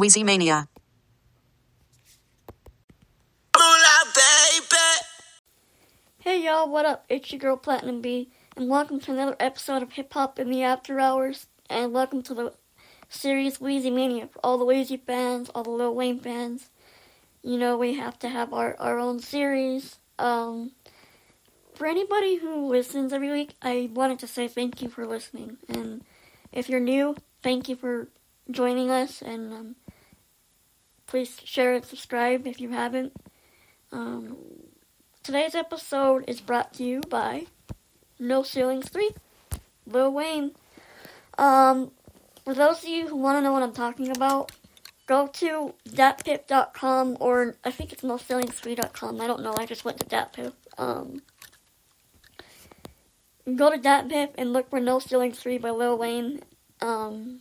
Weezy Mania. Hey y'all, what up? It's your girl Platinum B, and welcome to another episode of Hip Hop in the After Hours, and welcome to the series Weezy Mania for all the Weezy fans, all the Lil Wayne fans. You know, we have to have our, our own series. Um, for anybody who listens every week, I wanted to say thank you for listening, and if you're new, thank you for joining us, and um, please share and subscribe if you haven't. Um, Today's episode is brought to you by No Ceilings 3, Lil Wayne. Um, for those of you who want to know what I'm talking about, go to datpiff.com or I think it's noceilings3.com. I don't know, I just went to datpiff. Um, go to datpiff and look for No Ceilings 3 by Lil Wayne. Um,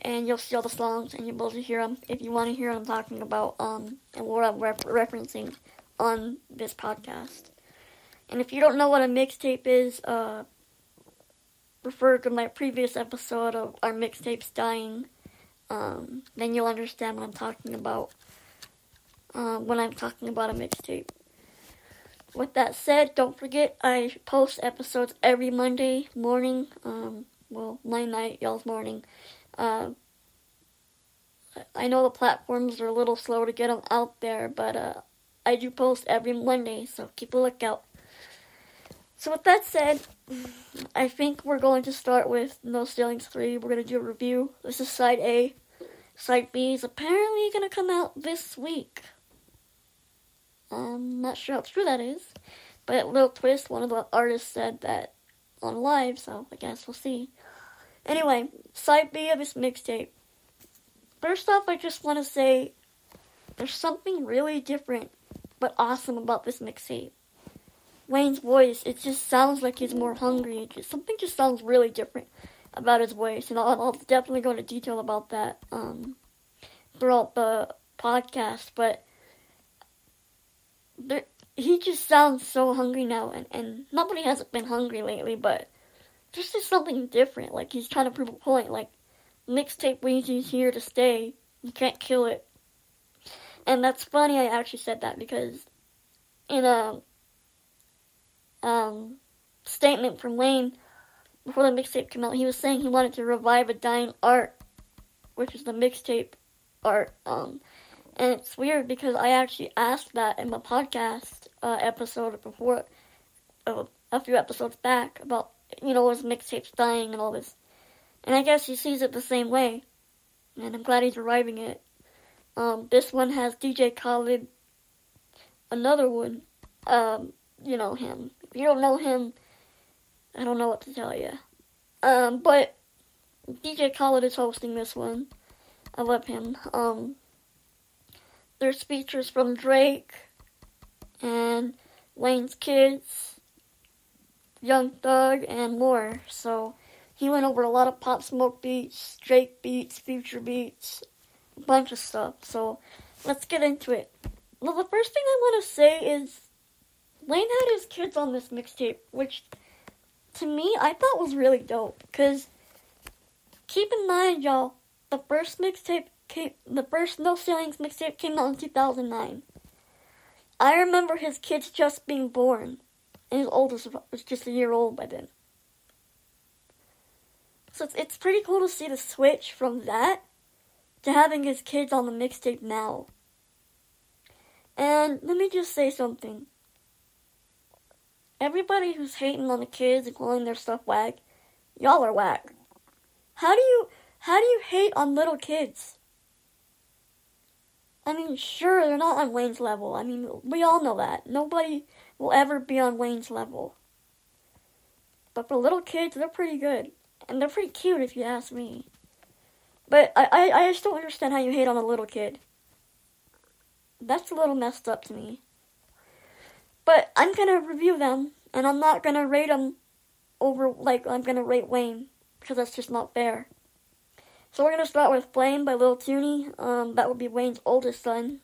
and you'll see all the songs and you'll be able to hear them if you want to hear what I'm talking about um, and what I'm ref- referencing on this podcast. And if you don't know what a mixtape is, uh, refer to my previous episode of our mixtapes dying. Um, then you'll understand what I'm talking about uh, when I'm talking about a mixtape. With that said, don't forget I post episodes every Monday morning. Um, well, my night, y'all's morning. Uh, I know the platforms are a little slow to get them out there, but uh, I do post every Monday, so keep a lookout. So with that said, I think we're going to start with No Ceilings 3. We're going to do a review. This is side A. Side B is apparently going to come out this week. I'm not sure how true that is. But Lil Twist, one of the artists, said that on live, so I guess we'll see. Anyway, side B of this mixtape. First off, I just want to say there's something really different but awesome about this mixtape. Wayne's voice, it just sounds like he's more hungry. Just, something just sounds really different about his voice, and I'll, I'll definitely go into detail about that um, throughout the podcast. But there, he just sounds so hungry now, and, and nobody hasn't been hungry lately, but there's is something different. Like he's trying to prove a point. Like mixtape Weezy's here to stay. You can't kill it. And that's funny I actually said that because in a um, statement from Wayne before the mixtape came out, he was saying he wanted to revive a dying art, which is the mixtape art. Um, and it's weird because I actually asked that in my podcast uh, episode before, uh, a few episodes back about, you know, his mixtapes dying and all this. And I guess he sees it the same way. And I'm glad he's reviving it. Um, this one has DJ Khaled. Another one, um, you know him. If you don't know him, I don't know what to tell you. Um, but DJ Khaled is hosting this one. I love him. Um, there's features from Drake and Wayne's Kids, Young Thug, and more. So he went over a lot of Pop Smoke beats, Drake beats, Future beats, a bunch of stuff. So let's get into it. Well, the first thing I want to say is Wayne had his kids on this mixtape, which to me I thought was really dope. Cause keep in mind, y'all, the first mixtape the first No Ceilings mixtape came out in 2009. I remember his kids just being born, and his oldest was just a year old by then. So it's, it's pretty cool to see the switch from that to having his kids on the mixtape now. And let me just say something. Everybody who's hating on the kids and calling their stuff whack, y'all are whack. How do you how do you hate on little kids? I mean, sure, they're not on Wayne's level. I mean, we all know that. Nobody will ever be on Wayne's level. But for little kids, they're pretty good. And they're pretty cute if you ask me. But I, I, I just don't understand how you hate on a little kid. That's a little messed up to me. But I'm gonna review them, and I'm not gonna rate them over like I'm gonna rate Wayne, because that's just not fair. So we're gonna start with Flame by Lil Tooney. Um, that would be Wayne's oldest son.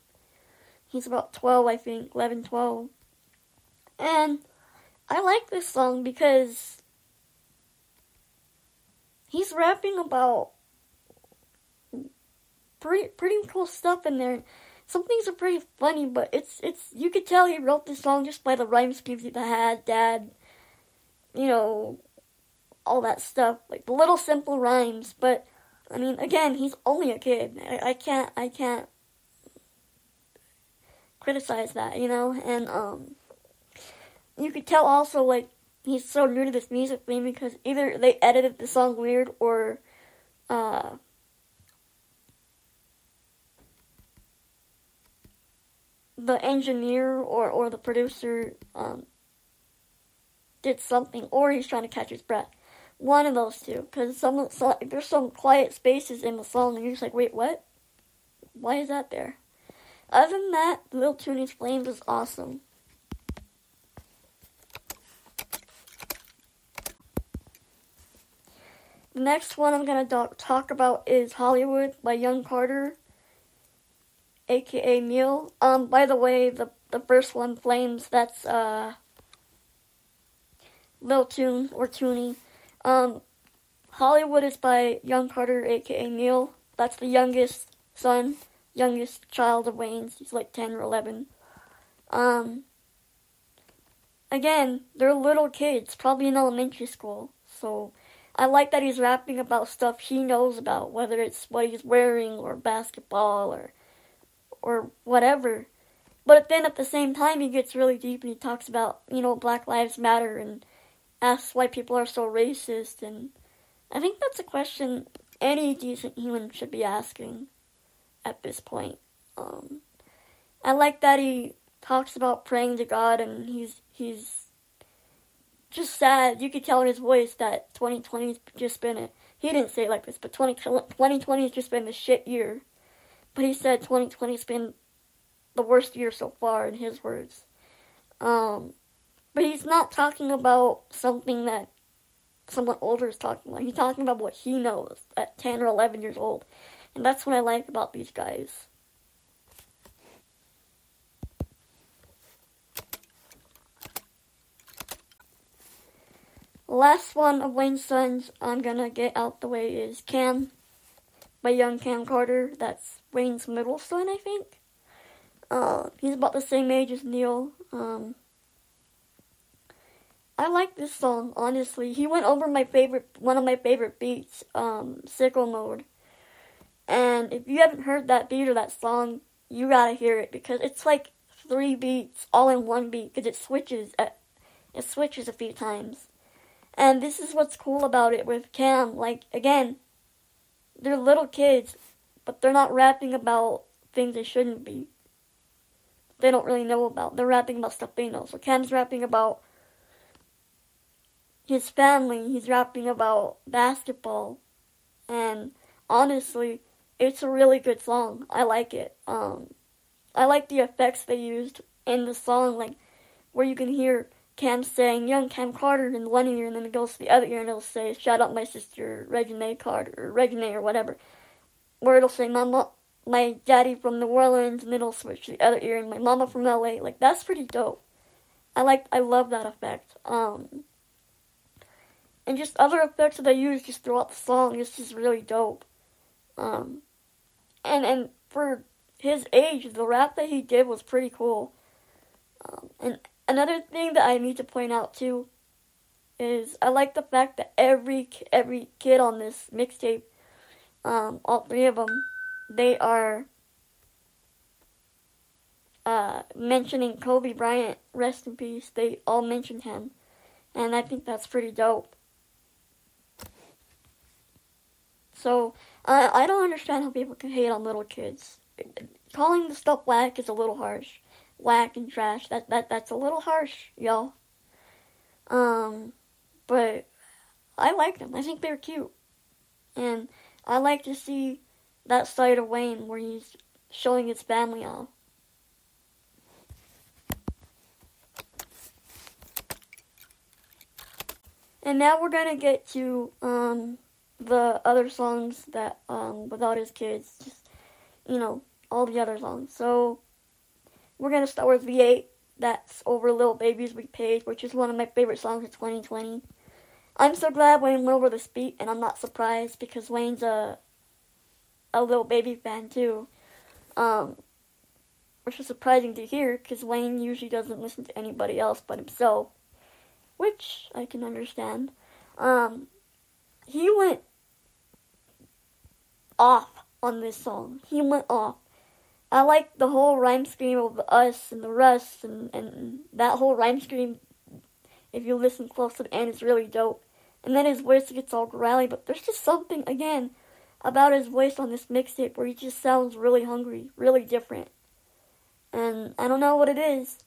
He's about 12, I think, 11, 12. And I like this song because he's rapping about pretty pretty cool stuff in there. Some things are pretty funny, but it's it's you could tell he wrote this song just by the rhyme schemes he had, dad, you know, all that stuff, like the little simple rhymes. But I mean, again, he's only a kid. I, I can't I can't criticize that, you know, and um, you could tell also like he's so new to this music thing because either they edited the song weird or uh the engineer or, or the producer um, did something, or he's trying to catch his breath. One of those two, because some, some there's some quiet spaces in the song, and you're just like, wait, what? Why is that there? Other than that, little Tooney's Flames is awesome. The next one I'm gonna do- talk about is Hollywood by Young Carter aka Neil. Um, by the way, the the first one, Flames, that's uh Lil Tune or Tooney. Um, Hollywood is by Young Carter, aka Neil. That's the youngest son, youngest child of Wayne's. He's like ten or eleven. Um, again, they're little kids, probably in elementary school. So I like that he's rapping about stuff he knows about, whether it's what he's wearing or basketball or or whatever. But then at the same time, he gets really deep and he talks about, you know, Black Lives Matter and asks why people are so racist. And I think that's a question any decent human should be asking at this point. Um, I like that he talks about praying to God and he's he's just sad. You could tell in his voice that 2020's just been a he didn't say it like this, but 20, 2020 has just been the shit year. But he said 2020's been the worst year so far, in his words. Um, but he's not talking about something that someone older is talking about. He's talking about what he knows at 10 or 11 years old. And that's what I like about these guys. Last one of Wayne's sons I'm gonna get out the way is Cam by young Cam Carter. That's Wayne's middle son, I think. Uh, he's about the same age as Neil. Um, I like this song, honestly. He went over my favorite, one of my favorite beats, um, Sicko Mode. And if you haven't heard that beat or that song, you gotta hear it because it's like three beats all in one beat because it switches at, it switches a few times. And this is what's cool about it with Cam. Like again, they're little kids but they're not rapping about things they shouldn't be. They don't really know about. They're rapping about stuff they know. So Cam's rapping about his family. He's rapping about basketball, and honestly, it's a really good song. I like it. Um, I like the effects they used in the song, like where you can hear Cam saying "Young Cam Carter" in one ear, and then it goes to the other ear, and it'll say "Shout out my sister Reginae Carter" or Reginae or whatever where it'll say my my daddy from New Orleans, and it'll switch to the other ear, and my mama from LA. Like that's pretty dope. I like, I love that effect. Um, and just other effects that I use just throughout the song is just really dope. Um, and and for his age, the rap that he did was pretty cool. Um, and another thing that I need to point out too is I like the fact that every every kid on this mixtape um, all three of them, they are uh, mentioning Kobe Bryant, rest in peace. They all mentioned him, and I think that's pretty dope. So I I don't understand how people can hate on little kids. Calling the stuff whack is a little harsh. Whack and trash. That that that's a little harsh, y'all. Um, but I like them. I think they're cute, and I like to see that side of Wayne where he's showing his family off. And now we're gonna get to um, the other songs that um, without his kids, just you know, all the other songs. So we're gonna start with V8. That's over Little Baby's We Paid, which is one of my favorite songs of 2020. I'm so glad Wayne went over this beat, and I'm not surprised because Wayne's a a Lil Baby fan too, um, which is surprising to hear because Wayne usually doesn't listen to anybody else but himself, which I can understand. Um, he went off on this song. He went off. I like the whole rhyme scheme of us and the Russ and, and that whole rhyme scheme. If you listen close to the end, it's really dope. And then his voice gets all growly, but there's just something, again, about his voice on this mixtape where he just sounds really hungry, really different. And I don't know what it is,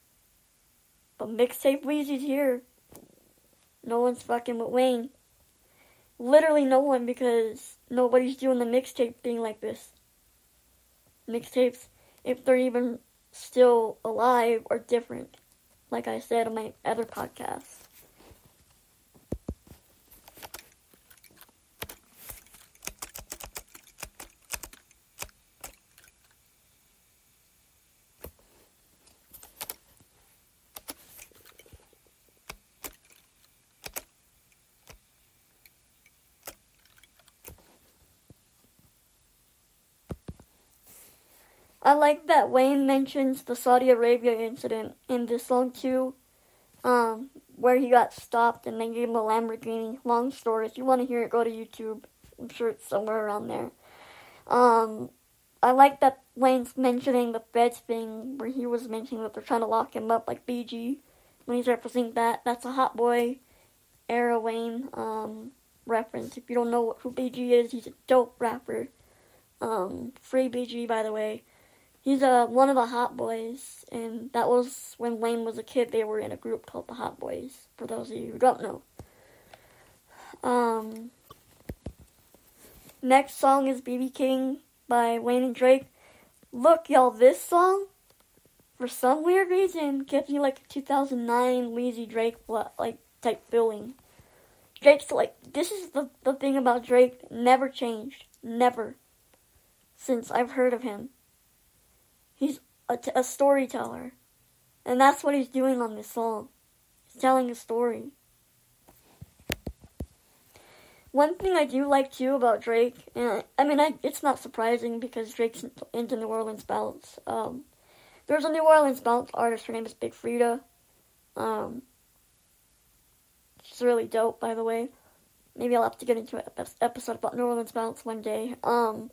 but mixtape Weezy's here. No one's fucking with Wayne. Literally no one because nobody's doing the mixtape thing like this. Mixtapes, if they're even still alive, or different. Like I said on my other podcasts. I like that Wayne mentions the Saudi Arabia incident in this song too, um, where he got stopped and they gave him a Lamborghini. Long story. If you want to hear it, go to YouTube. I'm sure it's somewhere around there. Um, I like that Wayne's mentioning the feds thing, where he was mentioning that they're trying to lock him up like BG when he's referencing that. That's a Hot Boy era Wayne um, reference. If you don't know who BG is, he's a dope rapper. Um, free BG, by the way. He's uh, one of the Hot Boys, and that was when Wayne was a kid. They were in a group called the Hot Boys. For those of you who don't know. Um, next song is BB King by Wayne and Drake. Look, y'all, this song, for some weird reason, gives me like a 2009 Weezy Drake like type feeling. Drake's like this is the the thing about Drake never changed, never, since I've heard of him. He's a, storyteller. And that's what he's doing on this song. He's telling a story. One thing I do like too about Drake, and I, I mean, I, it's not surprising because Drake's into New Orleans bounce. Um, there's a New Orleans bounce artist. Her name is Big Freedia. Um, she's really dope, by the way. Maybe I'll have to get into an episode about New Orleans bounce one day. Um,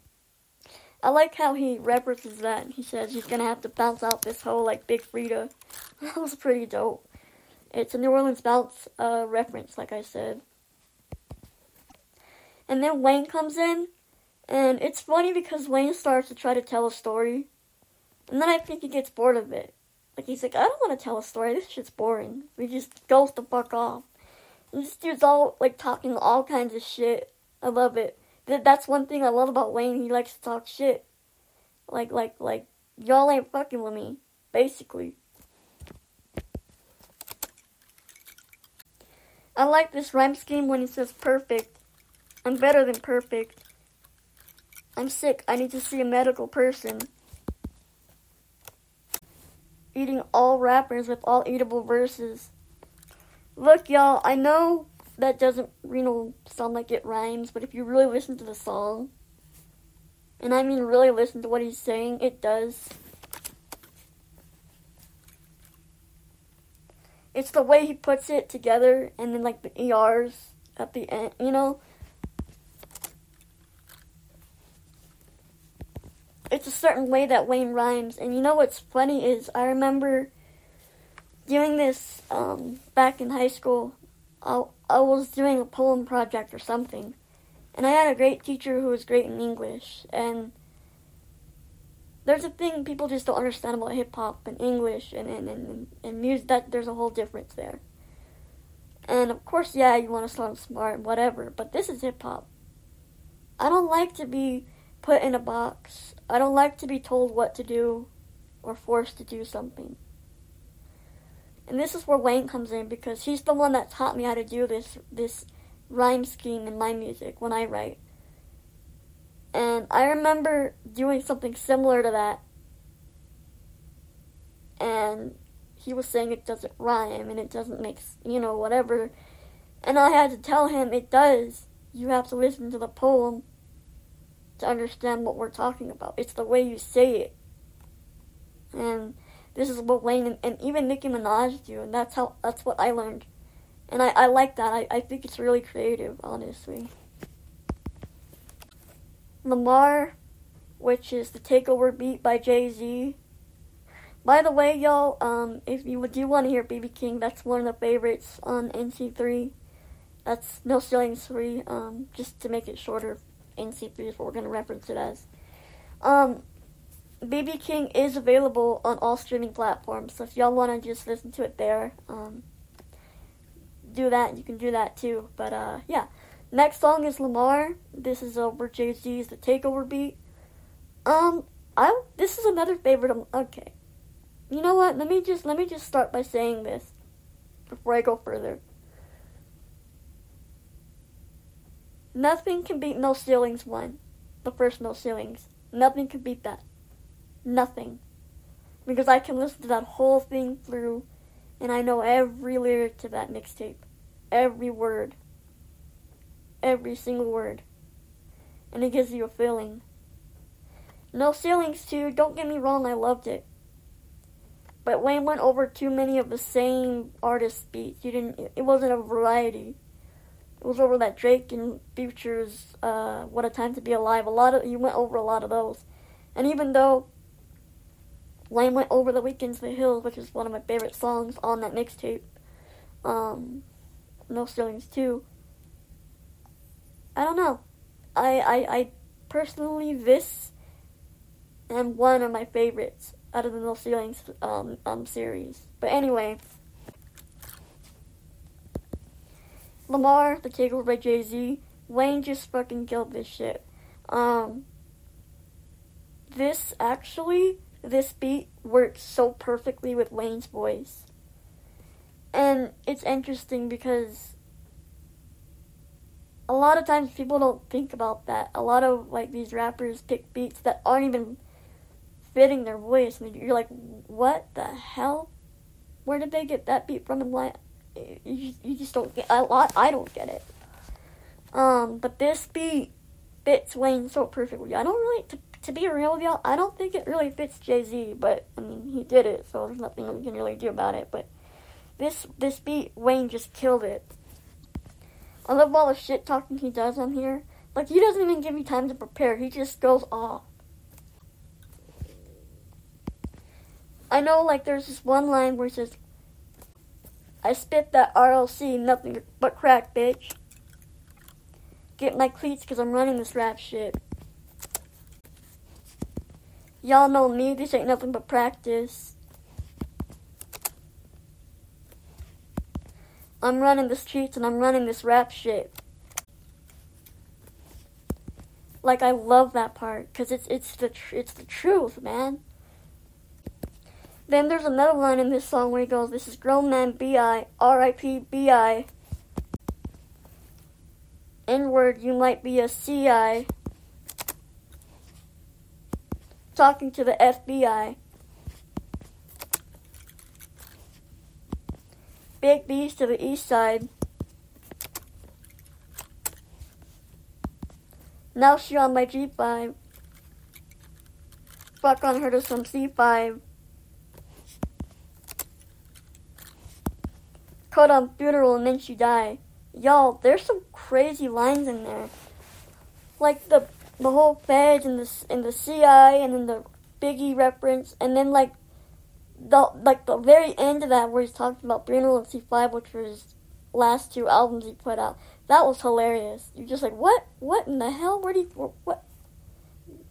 I like how he references that. He says he's gonna have to bounce out this whole like Big Freedia. That was pretty dope. It's a New Orleans bounce uh, reference, like I said. And then Wayne comes in, and it's funny because Wayne starts to try to tell a story, and then I think he gets bored of it. Like he's like, I don't want to tell a story. This shit's boring. We just goes the fuck off. And this dude's all like talking all kinds of shit. I love it that's one thing I love about Wayne. He likes to talk shit. Like, like, like, y'all ain't fucking with me, basically. I like this rhyme scheme when he says perfect. I'm better than perfect. I'm sick. I need to see a medical person. Eating all rappers with all eatable verses. Look, y'all, I know that doesn't, you know, sound like it rhymes, but if you really listen to the song, and I mean really listen to what he's saying, it does. It's the way he puts it together, and then like the ERs at the end, you know? It's a certain way that Wayne rhymes, and you know what's funny is I remember doing this um, back in high school. I, was doing a poem project or something, and I had a great teacher who was great in English. And there's a thing people just don't understand about hip hop and English and, and, and, and music, that there's a whole difference there. And of course, yeah, you want to sound smart, and whatever, but this is hip hop. I don't like to be put in a box. I don't like to be told what to do or forced to do something. And this is where Wayne comes in because he's the one that taught me how to do this this rhyme scheme in my music when I write. And I remember doing something similar to that. And he was saying it doesn't rhyme and it doesn't make, you know, whatever. And I had to tell him it does. You have to listen to the poem to understand what we're talking about. It's the way you say it. And this is what Wayne and, and even Nicki Minaj do, and that's how that's what I learned. And I, I like that. I, I think it's really creative, honestly. Lamar, which is the takeover beat by Jay Z. By the way, y'all, um, if you do want to hear BB King, that's one of the favorites on NC3. That's No Ceilings 3, um, just to make it shorter. NC3 is what we're going to reference it as. Um, BB King is available on all streaming platforms, so if y'all want to just listen to it there, um, do that. You can do that too. But uh, yeah, next song is Lamar. This is over Jay Z's The Takeover beat. Um, I this is another favorite. Of, okay, you know what? Let me just let me just start by saying this before I go further. Nothing can beat No Ceilings one, the first No Ceilings. Nothing can beat that. Nothing. Because I can listen to that whole thing through and I know every lyric to that mixtape. Every word. Every single word. And it gives you a feeling. No ceilings too, don't get me wrong, I loved it. But Wayne went over too many of the same artist beats. You didn't it wasn't a variety. It was over that Drake and Future's uh, What a Time to Be Alive. A lot of you went over a lot of those. And even though Wayne went over the Weeknd's The Hills, which is one of my favorite songs on that mixtape. Um, No Ceilings too. I don't know. I, I, I personally, this and one of my favorites out of the No Ceilings um, um, series. But anyway, Lamar, the takeover by Jay Z. Wayne just fucking killed this shit. Um, this actually this beat works so perfectly with Wayne's voice. And it's interesting because a lot of times people don't think about that. A lot of like these rappers pick beats that aren't even fitting their voice, and you're like, "What the hell? Where did they get that beat from?" And like, you, you just don't get. a lot. I don't get it. Um, but this beat fits Wayne so perfectly. I don't really to to be real with y'all, I don't think it really fits Jay Z, but I mean he did it, so there's nothing we can really do about it. But this this beat, Wayne just killed it. I love all the shit talking he does on here. Like he doesn't even give me time to prepare. He just goes off. I know, like there's this one line where he says, "I spit that RLC, nothing but crack, bitch." Get my cleats because I'm running this rap shit. Y'all know me, this ain't nothing but practice. I'm running the streets and I'm running this rap shit. Like I love that part cuz it's it's the tr- it's the truth, man. Then there's another line in this song where he goes, "This is grown man B.I. R.I.P. B.I. N-word, you might be a C.I." talking to the FBI. Big B's to the east side. Now she on my G5. Fuck on her to some C5. Cut on funeral and then she die. Y'all, there's some crazy lines in there. Like the the whole feds and the and the CI and then the Biggie reference and then like the like the very end of that where he's talking about Bruno and C5, which was his last two albums he put out. That was hilarious. You're just like, what? What in the hell? Where did what?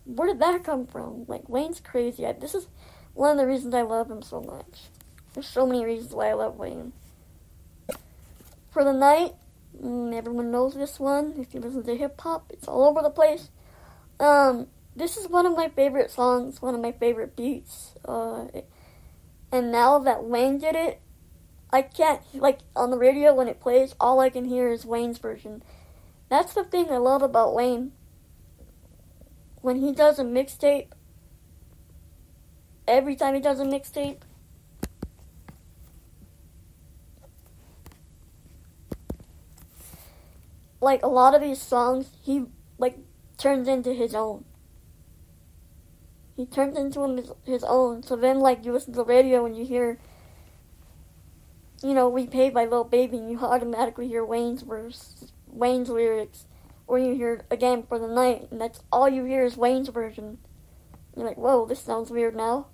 Where did that come from? Like Wayne's crazy. I, this is one of the reasons I love him so much. There's so many reasons why I love Wayne. For the night, mm, everyone knows this one. If you listen to hip hop, it's all over the place. Um, this is one of my favorite songs, one of my favorite beats. Uh, and now that Wayne did it, I can't like on the radio when it plays. All I can hear is Wayne's version. That's the thing I love about Wayne. When he does a mixtape, every time he does a mixtape, like a lot of these songs, he like turns into his own. He turns into his, own. So then, like, you listen to the radio and you hear, you know, "We Paid" by Little Baby, and you automatically hear Wayne's verse, Wayne's lyrics, or you hear "Again for the Night," and that's all you hear is Wayne's version. You're like, "Whoa, this sounds weird now."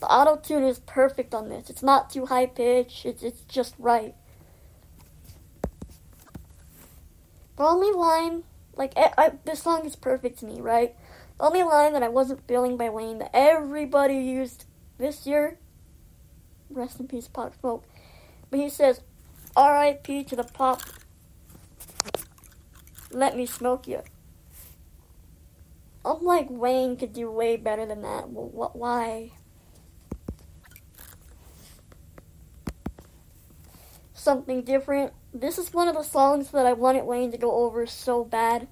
The auto tune is perfect on this. It's not too high pitched. It's it's just right. The only line, like I, I, this song is perfect to me, right? The only line that I wasn't feeling by Wayne that everybody used this year. Rest in peace, Pop Smoke. But he says, "R.I.P. to the pop. Let me smoke you." I'm like Wayne could do way better than that. Well, what? Why? something different. This is one of the songs that I wanted Wayne to go over so bad.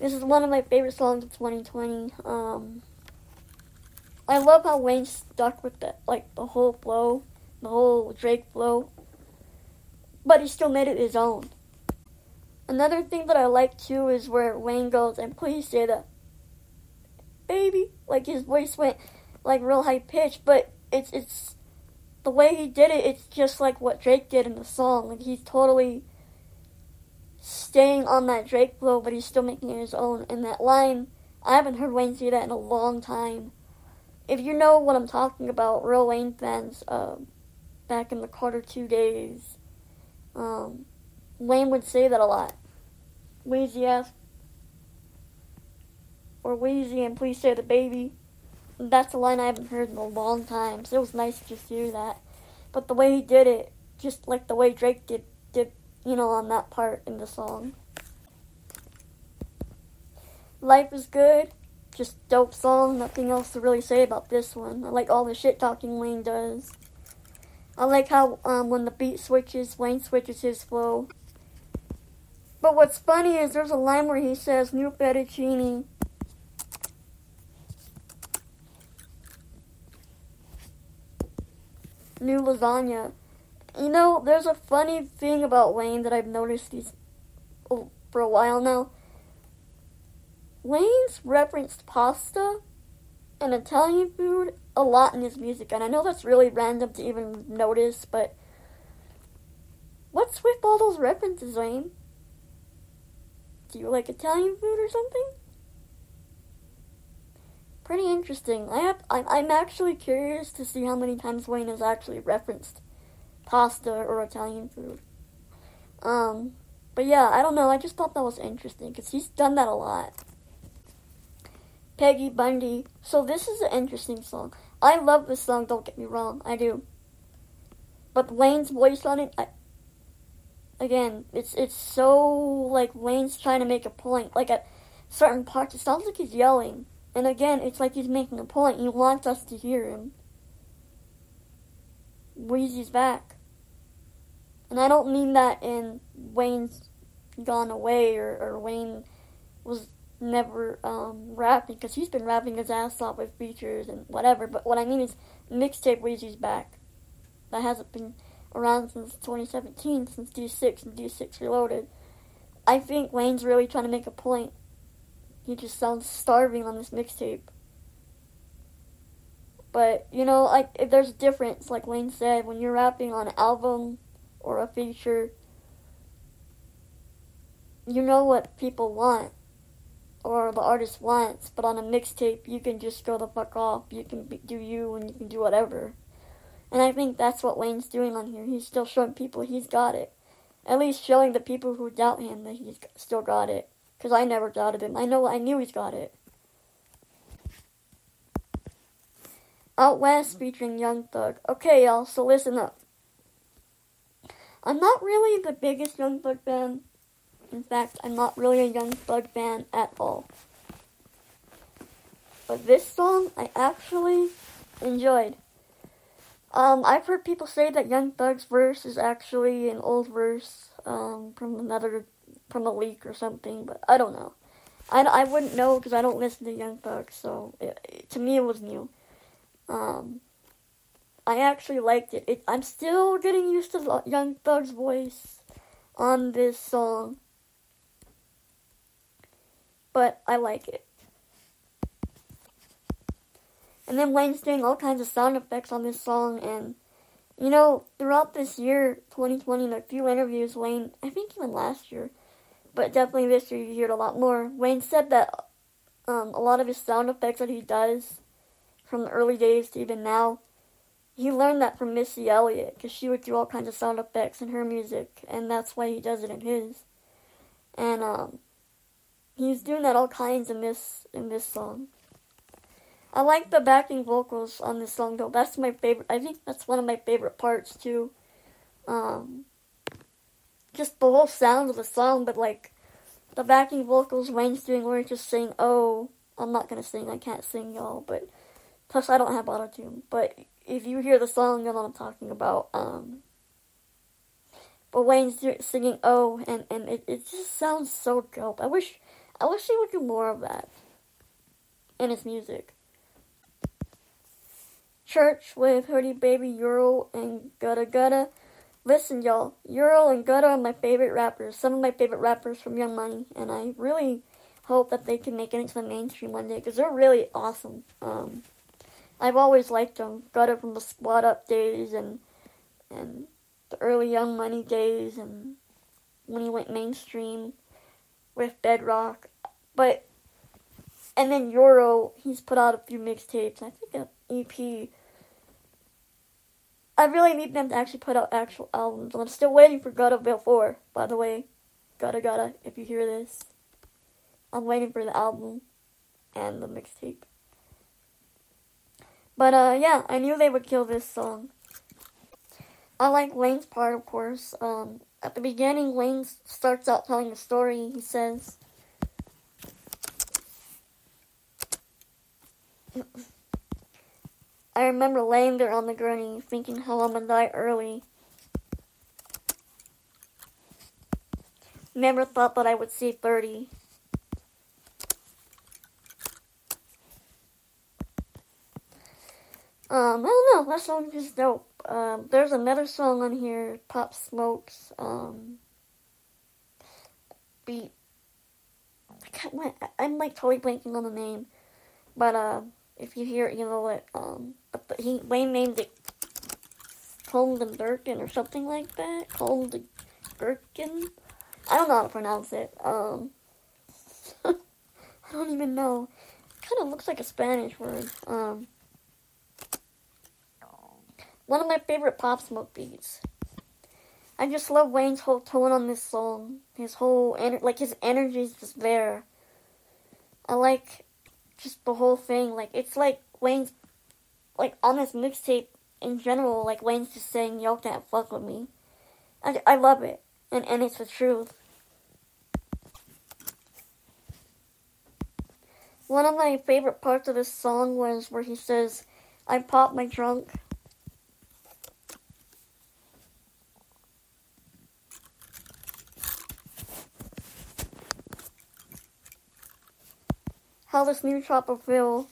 This is one of my favorite songs of 2020. Um, I love how Wayne stuck with the like the whole flow, the whole Drake flow, but he still made it his own. Another thing that I like too is where Wayne goes and please say that, baby. Like his voice went like real high pitched, but it's it's the way he did it, it's just like what Drake did in the song. Like he's totally staying on that Drake flow, but he's still making it his own. And that line, I haven't heard Wayne say that in a long time. If you know what I'm talking about, real Wayne fans, uh, back in the Carter Two days, um, Wayne would say that a lot. Weezy ass, or Weezy, and please say the baby. That's a line I haven't heard in a long time, so it was nice to just hear that. But the way he did it, just like the way Drake did, did you know, on that part in the song. Life is good, just dope song. Nothing else to really say about this one. I like all the shit talking Wayne does. I like how um, when the beat switches, Wayne switches his flow. But what's funny is there's a line where he says "new fettuccine." New lasagna. You know, there's a funny thing about Wayne that I've noticed these oh, for a while now. Wayne's referenced pasta and Italian food a lot in his music, and I know that's really random to even notice, but what's with all those references, Wayne? Do you like Italian food or something? Pretty interesting. I have, I'm, I'm actually curious to see how many times Wayne has actually referenced pasta or Italian food. Um, but yeah, I don't know. I just thought that was interesting because he's done that a lot. Peggy Bundy. So this is an interesting song. I love this song. Don't get me wrong, I do. But Wayne's voice on it, I, again, it's it's so like Wayne's trying to make a point. Like at certain parts, it sounds like he's yelling. And again, it's like he's making a point. He wants us to hear him. Weezy's back. And I don't mean that in Wayne's gone away or, or Wayne was never um, rapping because he's been rapping his ass off with features and whatever. But what I mean is mixtape Weezy's back. That hasn't been around since 2017, since D6 and D6 Reloaded. I think Wayne's really trying to make a point he just sounds starving on this mixtape. But, you know, like, if there's a difference, like Wayne said, when you're rapping on an album or a feature, you know what people want or the artist wants, but on a mixtape, you can just go the fuck off. You can be, do you and you can do whatever. And I think that's what Wayne's doing on here. He's still showing people he's got it. At least showing the people who doubt him that he's still got it. Because I never doubted him. I know I knew he's got it. Out West featuring Young Thug. Okay, y'all, so listen up. I'm not really the biggest Young Thug fan. In fact, I'm not really a Young Thug fan at all. But this song I actually enjoyed. Um, I've heard people say that Young Thug's verse is actually an old verse um, from another from a leak or something, but I don't know. I, I wouldn't know because I don't listen to Young Thug, so it, it, to me it was new. Um, I actually liked it. it. I'm still getting used to Young Thug's voice on this song. but I like it. And then Wayne's doing all kinds of sound effects on this song, and you know, throughout this year, 2020, in a few interviews, Wayne, I think even last year, but definitely this year, you hear it a lot more. Wayne said that um, a lot of his sound effects that he does from the early days to even now, he learned that from Missy Elliott because she would do all kinds of sound effects in her music, and that's why he does it in his. And um, he's doing that all kinds in this in this song. I like the backing vocals on this song though. That's my favorite. I think that's one of my favorite parts too. Um, just the whole sound of the song, but like the backing vocals Wayne's doing where he's just saying, "Oh, I'm not gonna sing. I can't sing, y'all." But plus, I don't have auto tune. But if you hear the song, you know what I'm talking about. Um, but Wayne's singing "Oh," and and it, it just sounds so dope. I wish I wish he would do more of that in his music. Church with Hoodie Baby, Euro, and Gudda Gudda. Listen, y'all, Euro and Gudda are my favorite rappers, some of my favorite rappers from Young Money, and I really hope that they can make it into the mainstream one day because they're really awesome. Um, I've always liked them. Gudda from the Squad Up days and and the early Young Money days, and when he went mainstream with Bedrock, but and then Euro, he's put out a few mixtapes. I think an EP I really need them to actually put out actual albums. I'm still waiting for Guddaville 4, by the way. Gudda, if you hear this. I'm waiting for the album and the mixtape. But uh yeah, I knew they would kill this song. I like Wayne's part of course. Um at the beginning Wayne starts out telling the story. He says I remember laying there on the gurney, thinking how I'm gonna die early. Never thought that I would see 30. Um, I don't know, that song is dope. Um, there's another song on here, Pop Smoke's, um, beat. I can't, I'm like totally blanking on the name, but, uh, if you hear it, you know what, um, he Wayne named it Colden Birkin or something like that. Colden Birkin. I don't know how to pronounce it. Um, I don't even know. Kind of looks like a Spanish word. Um, one of my favorite Pop Smoke beats. I just love Wayne's whole tone on this song. His whole ener- like his energy is just there. I like just the whole thing. Like it's like Wayne's like on this mixtape in general, like Wayne's just saying, "Y'all can't fuck with me." I, I love it, and and it's the truth. One of my favorite parts of this song was where he says, "I pop my trunk." How this new chopper feel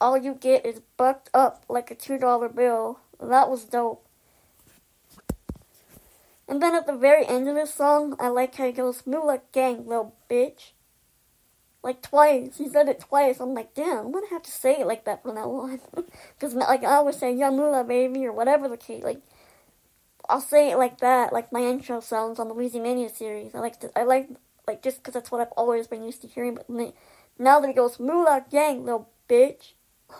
all you get is bucked up like a $2 bill. That was dope. And then at the very end of this song, I like how he goes, move like gang, little bitch. Like twice. He said it twice. I'm like, damn, I'm gonna have to say it like that from now on. Because, like, I always say, young moolah, baby, or whatever the case. Like, I'll say it like that, like my intro sounds on the Mania series. I like to, I like, like, just because that's what I've always been used to hearing. But now that he goes, moolah gang, little bitch.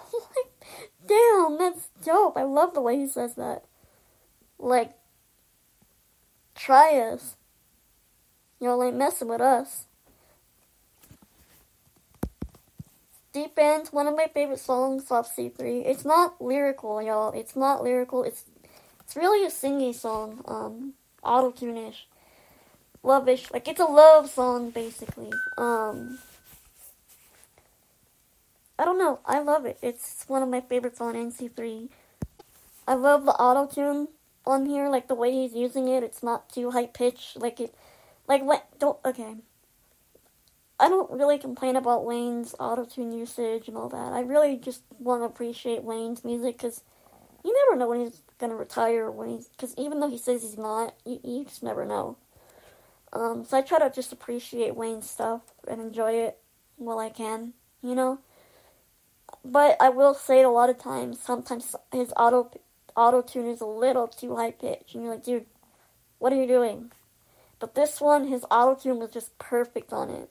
damn, that's dope. I love the way he says that. Like, try us. Y'all ain't messing with us. Deep End, one of my favorite songs off C3. It's not lyrical, y'all. It's not lyrical. It's it's really a singy song. Um, auto-tune-ish. Love-ish. Like, it's a love song, basically. Um, I don't know. I love it. It's one of my favorites on NC3. I love the auto tune on here, like the way he's using it. It's not too high pitched. Like it, like what? Don't okay. I don't really complain about Wayne's auto tune usage and all that. I really just want to appreciate Wayne's music because you never know when he's gonna retire when he's because even though he says he's not, you, you just never know. Um, so I try to just appreciate Wayne's stuff and enjoy it while I can, you know. But I will say a lot of times, sometimes his auto auto tune is a little too high pitched, and you're like, dude, what are you doing? But this one, his auto tune was just perfect on it.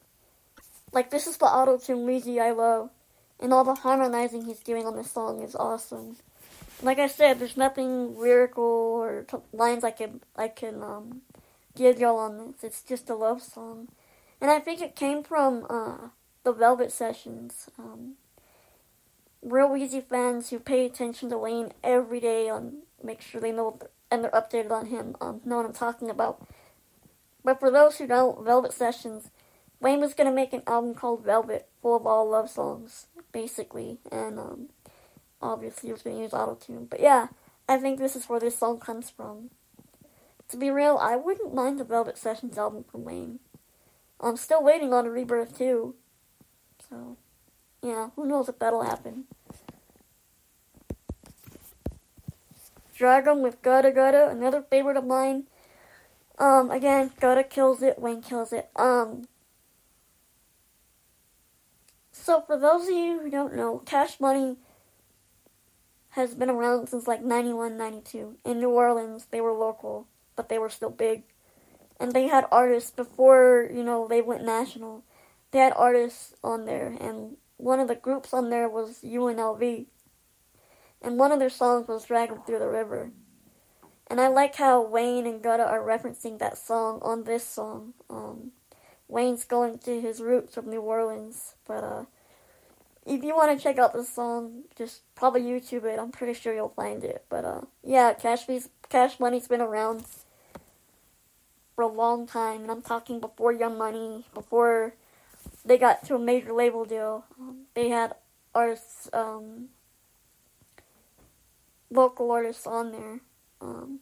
Like this is the auto tune Weezy I love, and all the harmonizing he's doing on this song is awesome. Like I said, there's nothing lyrical or t- lines I can I can um, give y'all on this. It's just a love song, and I think it came from uh, the Velvet Sessions. Um, real Weezy fans who pay attention to Wayne every day on make sure they know and they're updated on him um, know what I'm talking about. But for those who don't, Velvet Sessions, Wayne was gonna make an album called Velvet, full of all love songs, basically, and um, obviously he was gonna use auto tune. But yeah, I think this is where this song comes from. To be real, I wouldn't mind the Velvet Sessions album from Wayne. I'm still waiting on a rebirth too, so yeah, who knows if that'll happen. Dragon with Gudda Gudda, another favorite of mine. Um, again, Gudda kills it, Wayne kills it. Um, so for those of you who don't know, Cash Money has been around since like 91, 92. In New Orleans, they were local, but they were still big. And they had artists before, you know, they went national. They had artists on there, and one of the groups on there was UNLV. And one of their songs was Dragging Through the River. And I like how Wayne and Gudda are referencing that song on this song. Um, Wayne's going to his roots from New Orleans. But uh, if you want to check out the song, just probably YouTube it. I'm pretty sure you'll find it. But uh, yeah, Cash, Cash Money's been around for a long time. And I'm talking before Young Money, before they got to a major label deal. Um, they had artists, um, local artists on there um,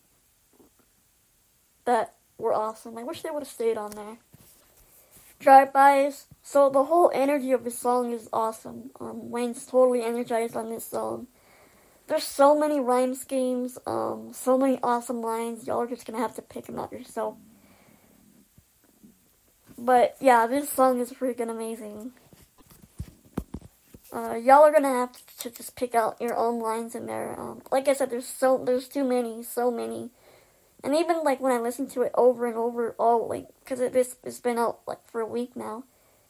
that were awesome. I wish they would have stayed on there drive-bys. So the whole energy of the song is awesome. Um, Wayne's totally energized on this song. There's so many rhyme schemes, um, so many awesome lines. Y'all are just gonna have to pick them out yourself. But yeah, this song is freaking amazing. Uh, y'all are gonna have to just pick out your own lines in there. Um, like I said, there's so there's too many, so many. And even like when I listen to it over and over, all like because it, it's, it's been out like for a week now,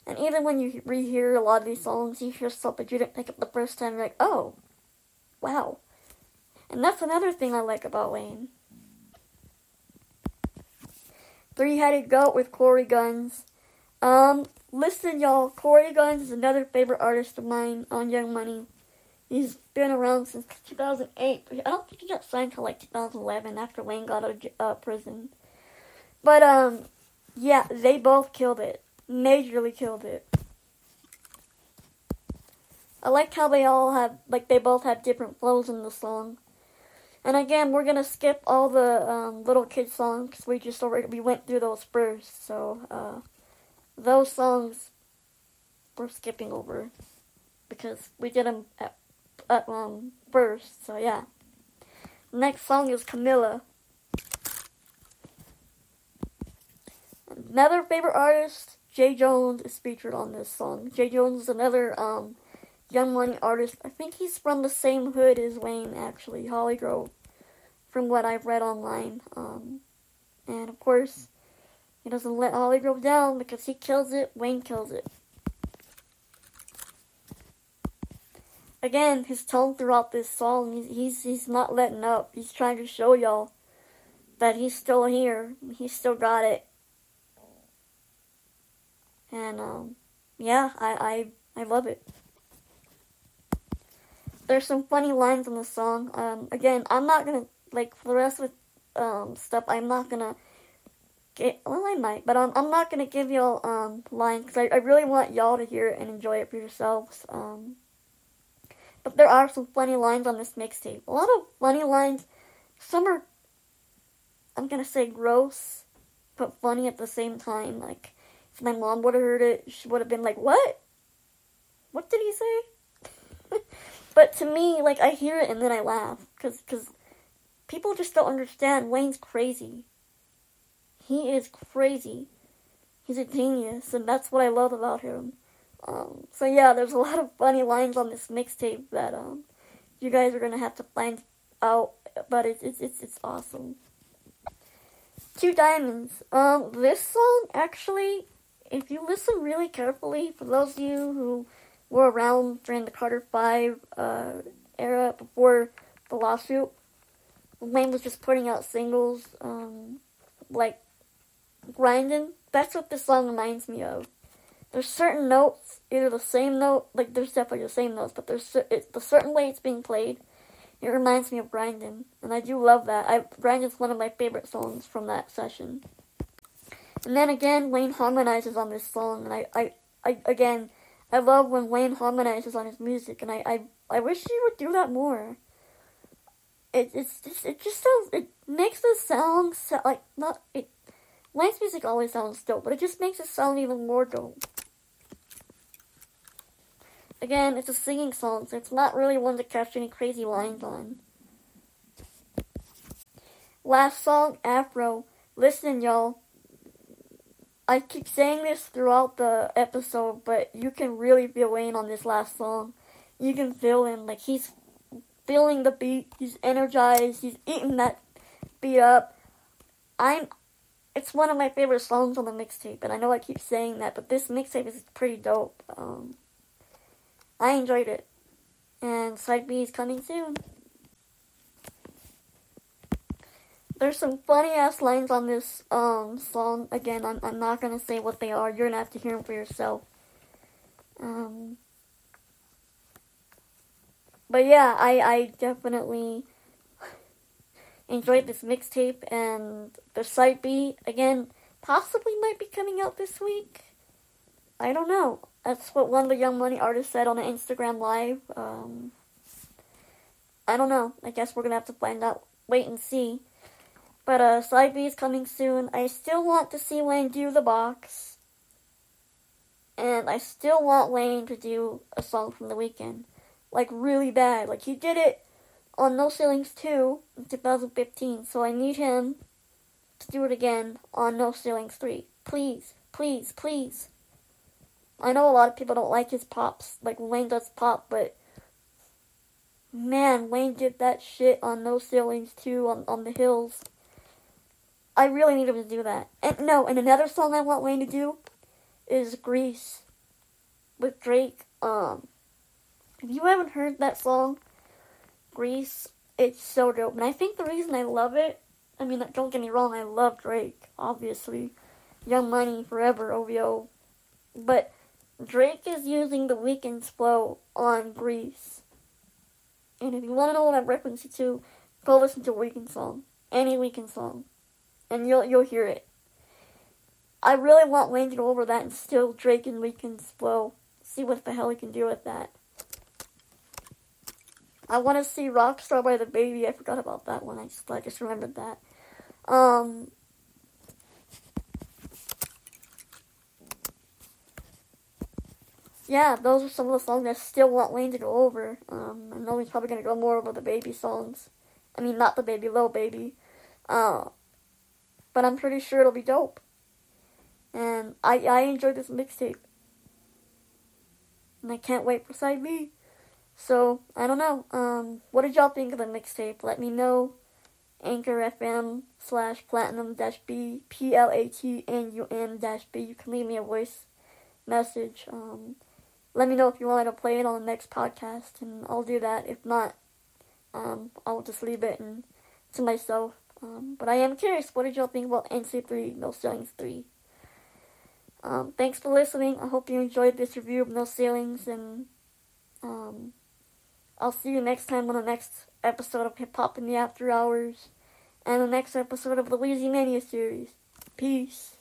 and even when you rehear a lot of these songs, you hear stuff that you didn't pick up the first time. You're like, oh, wow. And that's another thing I like about Wayne. Three Headed Goat with Cory Gunz. Um, listen, y'all. Cory Gunz is another favorite artist of mine on Young Money. He's been around since 2008. I don't think he got signed till like 2011 after Wayne got out of uh, prison. But um, yeah, they both killed it. Majorly killed it. I like how they all have like they both have different flows in the song. And again, we're gonna skip all the um, little kid songs we just already we went through those first. So uh, those songs we're skipping over because we did them at uh, um, first. So yeah. Next song is Camilla. Another favorite artist, Jay Jones, is featured on this song. Jay Jones is another um, young money artist. I think he's from the same hood as Wayne, actually, Hollygrove, from what I've read online. Um, and of course, he doesn't let Hollygrove down because he kills it, Wayne kills it. Again, his tone throughout this song, he's, he's he's not letting up. He's trying to show y'all that he's still here. He's still got it. And um, yeah, I I I love it. There's some funny lines in the song. Um, again, I'm not gonna like for the rest of um stuff. I'm not gonna. Get, well, I might, but um, I'm not gonna give y'all um lines I, I really want y'all to hear it and enjoy it for yourselves. Um, but there are some funny lines on this mixtape. A lot of funny lines. Some are, I'm gonna say gross, but funny at the same time. Like, if my mom would have heard it, she would have been like, What? What did he say? but to me, like, I hear it and then I laugh. Because cause people just don't understand. Wayne's crazy. He is crazy. He's a genius, and that's what I love about him. Um, so yeah, there's a lot of funny lines on this mixtape that um, you guys are gonna have to find out, but it's it's it's, it's awesome. Two Diamonds. Um, this song actually, if you listen really carefully, for those of you who were around during the Carter Five uh, era before the lawsuit, Wayne was just putting out singles, um, like grinding. That's what this song reminds me of. There's certain notes, either the same note, like there's definitely the same notes, but there's it's the certain way it's being played. It reminds me of Grindin', and I do love that. I Grindin's one of my favorite songs from that session. And then again, Wayne harmonizes on this song, and I, I, I again, I love when Wayne harmonizes on his music, and I, I, I wish he would do that more. It, it's just, it just sounds, it makes the sound sound like not it. Wayne's music always sounds dope, but it just makes it sound even more dope. Again, it's a singing song, so it's not really one to catch any crazy lines on. Last song, Afro. Listen, y'all. I keep saying this throughout the episode, but you can really feel Wayne on this last song. You can feel him, like he's feeling the beat, he's energized, he's eating that beat up. I'm it's one of my favorite songs on the mixtape, and I know I keep saying that, but this mixtape is pretty dope. Um, I enjoyed it. And side B is coming soon. There's some funny ass lines on this um, song. Again, I'm, I'm not gonna say what they are. You're gonna have to hear them for yourself. Um, but yeah, I, I definitely enjoyed this mixtape and the side B again possibly might be coming out this week. I don't know. That's what one of the Young Money artists said on an Instagram live. Um, I don't know. I guess we're gonna have to find out. Wait and see. But uh, side B is coming soon. I still want to see Wayne do the box, and I still want Wayne to do a song from the Weeknd, like really bad. Like he did it on No Ceilings 2 in 2015. So I need him to do it again on No Ceilings 3. Please, please, please. I know a lot of people don't like his pops, like Wayne does pop, but man, Wayne did that shit on No Ceilings too, on, on the hills. I really need him to do that. And no, and another song I want Wayne to do is Grease with Drake. Um, if you haven't heard that song, Grease, it's so dope. And I think the reason I love it, I mean, don't get me wrong, I love Drake, obviously. Young Money, Forever, OVO. But Drake is using the Weeknd's flow on Grease. And if you want to know what I'm referencing to, go listen to a Weeknd song. Any Weeknd song. And you'll you'll hear it. I really want Wayne to go over that and steal Drake and Weeknd's flow. See what the hell he can do with that. I want to see Rockstar by DaBaby. I forgot about that one. I just I just remembered that. Um, yeah, those are some of the songs I still want Wayne to go over. Um, I know he's probably gonna go more over DaBaby songs. I mean, not DaBaby, little Baby. Uh, but I'm pretty sure it'll be dope. And I I enjoyed this mixtape. And I can't wait for side B. So, I don't know. Um, what did y'all think of the mixtape? Let me know. Anchor FM slash platinum dash B P L A T N U M dash B. You can leave me a voice message. Um, let me know if you want to play it on the next podcast, and I'll do that. If not, um, I'll just leave it and to myself. Um, but I am curious, what did y'all think about NC3 No Ceilings 3? Um, thanks for listening. I hope you enjoyed this review of No Ceilings, and um, I'll see you next time on the next episode of Hip Hop in the After Hours and the next episode of the Weezy Mania series. Peace.